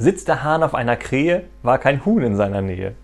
Sitzt der Hahn auf einer Krähe, war kein Huhn in seiner Nähe.